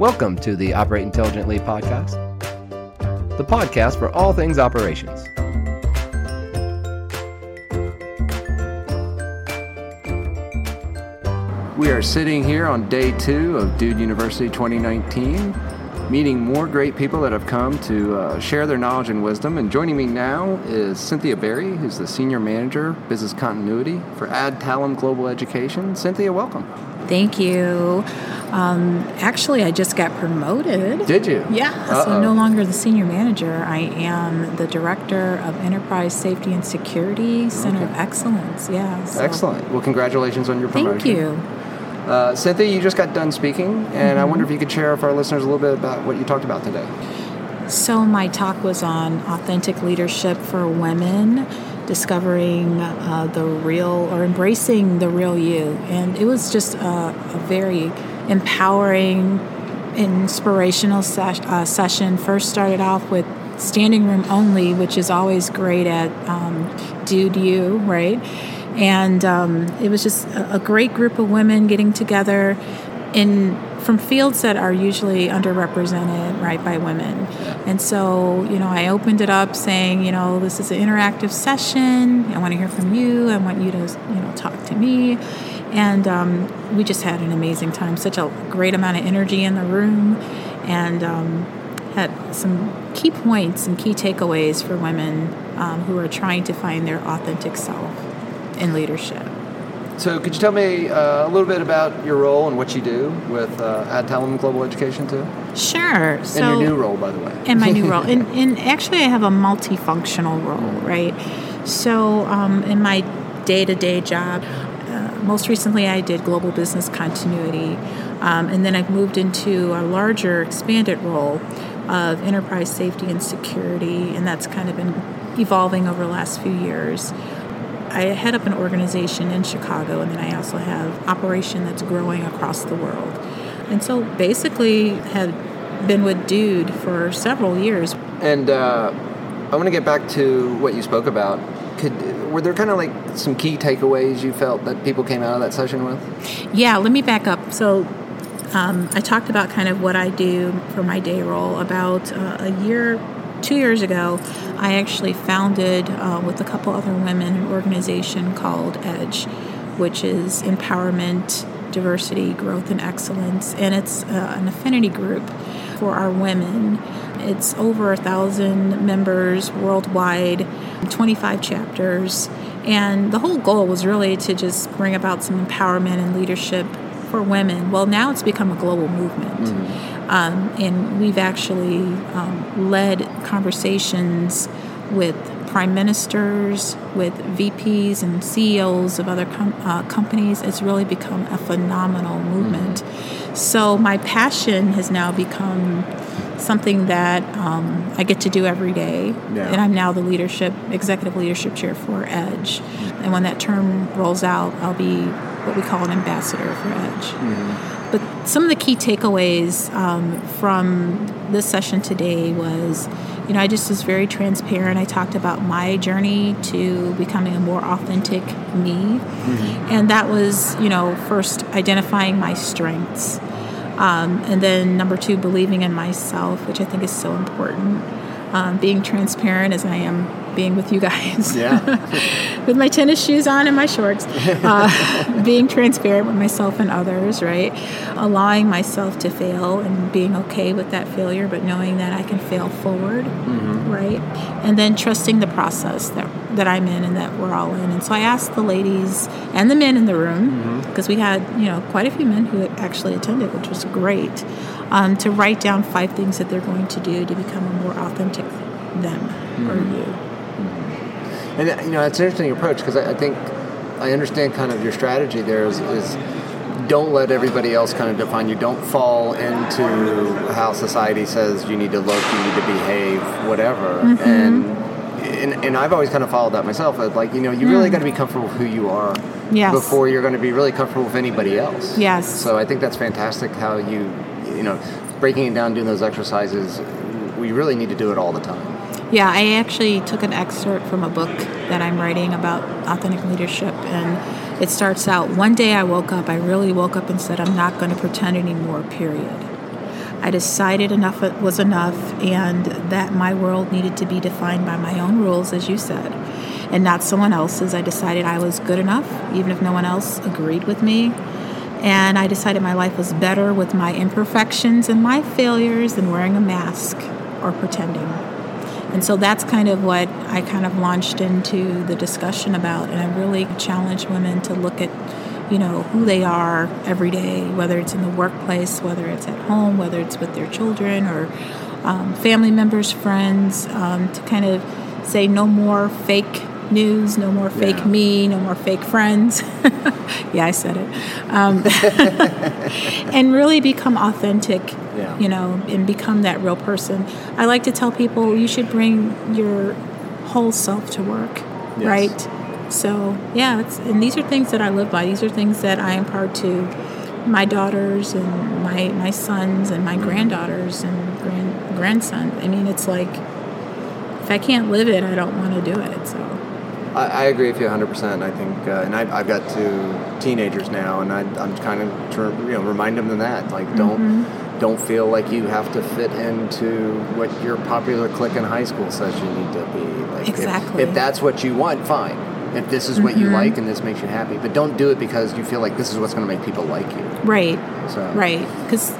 Welcome to the Operate Intelligently podcast, the podcast for all things operations. We are sitting here on day two of Dude University 2019, meeting more great people that have come to uh, share their knowledge and wisdom. And joining me now is Cynthia Berry, who's the Senior Manager, Business Continuity for Adtalem Global Education. Cynthia, welcome. Thank you. Um, actually, I just got promoted. Did you? Yeah, Uh-oh. so no longer the senior manager. I am the director of Enterprise Safety and Security Center okay. of Excellence. Yeah. So. Excellent. Well, congratulations on your promotion. Thank you. Uh, Cynthia, you just got done speaking, and mm-hmm. I wonder if you could share with our listeners a little bit about what you talked about today. So, my talk was on authentic leadership for women, discovering uh, the real or embracing the real you. And it was just a, a very empowering, inspirational ses- uh, session. First, started off with standing room only, which is always great at um, Dude U, right? And um, it was just a, great group of women getting together in from fields that are usually underrepresented right by women. And so you know i opened it up saying you know this is an interactive session. I want to hear from you. I want you to you know talk to me. And um, we just had an amazing time. Such a great amount of energy in the room and um, had some key points and key takeaways for women um, who are trying to find their authentic self in leadership. So, could you tell me uh, a little bit about your role and what you do with uh, Adtalem Global Education too? Sure. So, and your new role, by the way. And my new role. And, and actually, I have a multifunctional role, right? So, um, in my day-to-day job, uh, most recently I did global business continuity, um, and then I've moved into a larger, expanded role of enterprise safety and security, and that's kind of been evolving over the last few years. I head up an organization in Chicago, and then I also have operation that's growing across the world. And so basically, had been with Dude for several years. And uh, I want to get back to what you spoke about. Could were there kind of like some key takeaways you felt that people came out of that session with? Yeah, let me back up. So um, I talked about kind of what I do for my day role. About uh, a year two years ago, I actually founded uh, with a couple other women an organization called EDGE, which is Empowerment, Diversity, Growth, and Excellence. And it's uh, an affinity group for our women. It's over a thousand members worldwide, 25 chapters. And the whole goal was really to just bring about some empowerment and leadership for women. Well, now it's become a global movement. Mm-hmm. Um, and we've actually um, led conversations with prime ministers, with VPs and CEOs of other com- uh, companies. It's really become a phenomenal movement. Mm-hmm. So my passion has now become something that um, I get to do every day. Yeah. And I'm now the leadership, executive leadership chair for EDGE. And when that term rolls out, I'll be what we call an ambassador for EDGE. Mm-hmm. But some of the key takeaways um, from this session today was, you know, I just was very transparent. I talked about my journey to becoming a more authentic me. Mm-hmm. And that was, you know, first identifying my strengths. Um, and then number two, believing in myself, which I think is so important. Um, being transparent as I am being with you guys. Yeah. with my tennis shoes on and my shorts. Uh, being transparent with myself and others, right? Allowing myself to fail and being okay with that failure, but knowing that I can fail forward, mm-hmm. right? And then trusting the process that, that I'm in and that we're all in. And so I asked the ladies and the men in the room, because mm-hmm. we had, you know, quite a few men who actually attended, which was great, um, to write down five things that they're going to do to become a more authentic them mm-hmm. or you. And you know, it's an interesting approach because I, I, think I understand kind of your strategy there is, is don't let everybody else kind of define you. Don't fall into how society says you need to look, you need to behave, whatever. Mm-hmm. And, and and I've always kind of followed that myself. Like you know, you really mm. got to be comfortable with who you are yes. before you're going to be really comfortable with anybody else. Yes. So I think that's fantastic. How you you know breaking it down, doing those exercises. We really need to do it all the time. Yeah, I actually took an excerpt from a book that I'm writing about authentic leadership, and it starts out One day I woke up, I really woke up and said, I'm not going to pretend anymore, period. I decided enough was enough and that my world needed to be defined by my own rules, as you said, and not someone else's. I decided I was good enough, even if no one else agreed with me. And I decided my life was better with my imperfections and my failures than wearing a mask or pretending. And so that's kind of what I kind of launched into the discussion about. And I really challenge women to look at you know who they are every day, whether it's in the workplace, whether it's at home, whether it's with their children or um, family members, friends, um, to kind of say no more fake news, no more fake yeah. me, no more fake friends. yeah, I said it. Um, and really become authentic, yeah. you know, and become that real person. I like to tell people you should bring your whole self to work, yes. right? So yeah, and these are things that I live by. These are things that I impart to my daughters and my my sons and my granddaughters and grand grandson. I mean, it's like if I can't live it, I don't want to do it. So. I, I agree with you 100%. I think, uh, and I, have got two teenagers now, and I, am kind of trying, you know remind them of that. Like, don't mm-hmm. don't feel like you have to fit into what your popular clique in high school says you need to be. Like, exactly. If, if that's what you want, fine if this is what mm-hmm. you like and this makes you happy. But don't do it because you feel like this is what's going to make people like you. Right. So. Right. Because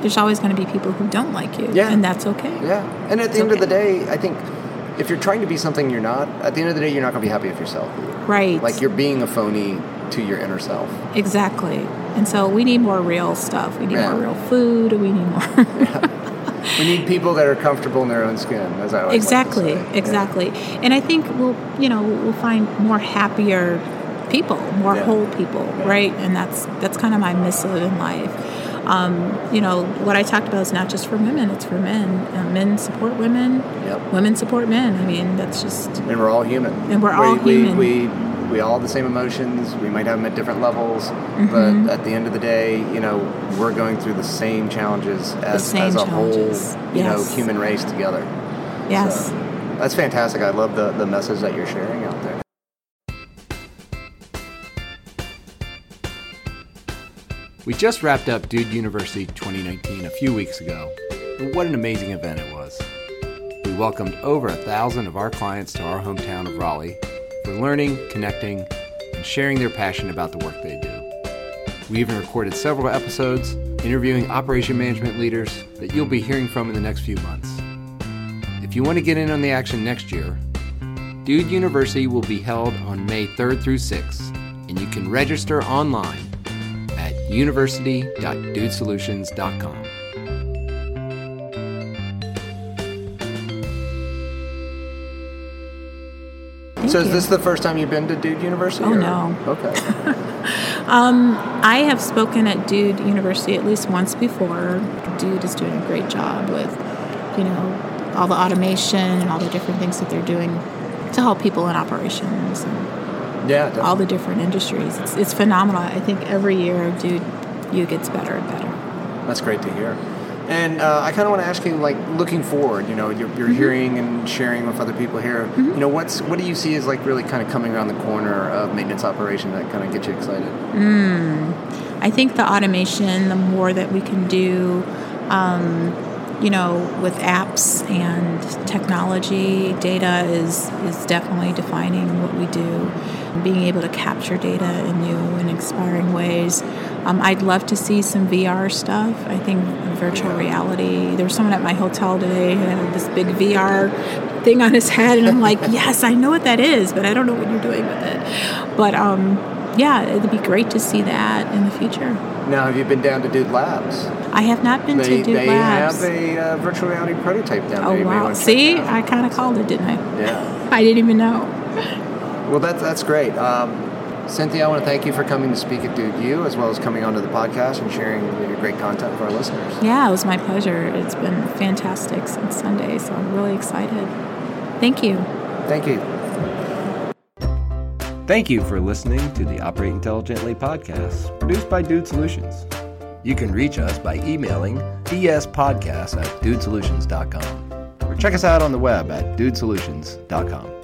there's always going to be people who don't like you. Yeah. And that's okay. Yeah. And at the it's end okay. of the day, I think if you're trying to be something you're not, at the end of the day, you're not going to be happy with yourself. Right. Like you're being a phony to your inner self. Exactly. And so we need more real stuff. We need yeah. more real food. We need more. yeah. We need people that are comfortable in their own skin, as I always exactly, like exactly. Yeah. And I think we'll, you know, we'll find more happier people, more whole people, right? And that's that's kind of my missive in life. Um, you know, what I talked about is not just for women; it's for men. Uh, men support women. Yep. Women support men. I mean, that's just. And we're all human. And we're all we, human. We, we we all have the same emotions. We might have them at different levels, mm-hmm. but at the end of the day, you know, we're going through the same challenges as, same as a challenges. whole, you yes. know, human race together. Yes. So, that's fantastic. I love the, the message that you're sharing out there. We just wrapped up Dude University 2019 a few weeks ago. And what an amazing event it was. We welcomed over a thousand of our clients to our hometown of Raleigh for learning, connecting, and sharing their passion about the work they do. We even recorded several episodes interviewing operation management leaders that you'll be hearing from in the next few months. If you want to get in on the action next year, Dude University will be held on May 3rd through 6th, and you can register online university.dudesolutions.com. Thank so you. is this the first time you've been to Dude University? Oh or? no. Okay. um, I have spoken at Dude University at least once before. Dude is doing a great job with, you know, all the automation and all the different things that they're doing to help people in operations and yeah, definitely. all the different industries. It's, it's phenomenal. I think every year, Dude U gets better and better. That's great to hear. And uh, I kind of want to ask you, like, looking forward, you know, you're, you're mm-hmm. hearing and sharing with other people here. Mm-hmm. You know, what's what do you see as like really kind of coming around the corner of maintenance operation that kind of gets you excited? Mm. I think the automation, the more that we can do, um, you know, with apps and technology, data is is definitely defining what we do. Being able to capture data in new and inspiring ways. Um, I'd love to see some VR stuff. I think virtual reality. There was someone at my hotel today who had this big VR thing on his head, and I'm like, yes, I know what that is, but I don't know what you're doing with it. But um, yeah, it'd be great to see that in the future. Now, have you been down to Dude Labs? I have not been they, to Dude they Labs. They have a uh, virtual reality prototype down oh, there. Oh wow! See, I kind of called it, didn't I? Yeah. I didn't even know. Well, that's that's great. Um, Cynthia, I want to thank you for coming to speak at Dude U, as well as coming onto the podcast and sharing your great content for our listeners. Yeah, it was my pleasure. It's been fantastic since Sunday, so I'm really excited. Thank you. Thank you. Thank you for listening to the Operate Intelligently podcast, produced by Dude Solutions. You can reach us by emailing dspodcast at dudesolutions.com or check us out on the web at dudesolutions.com.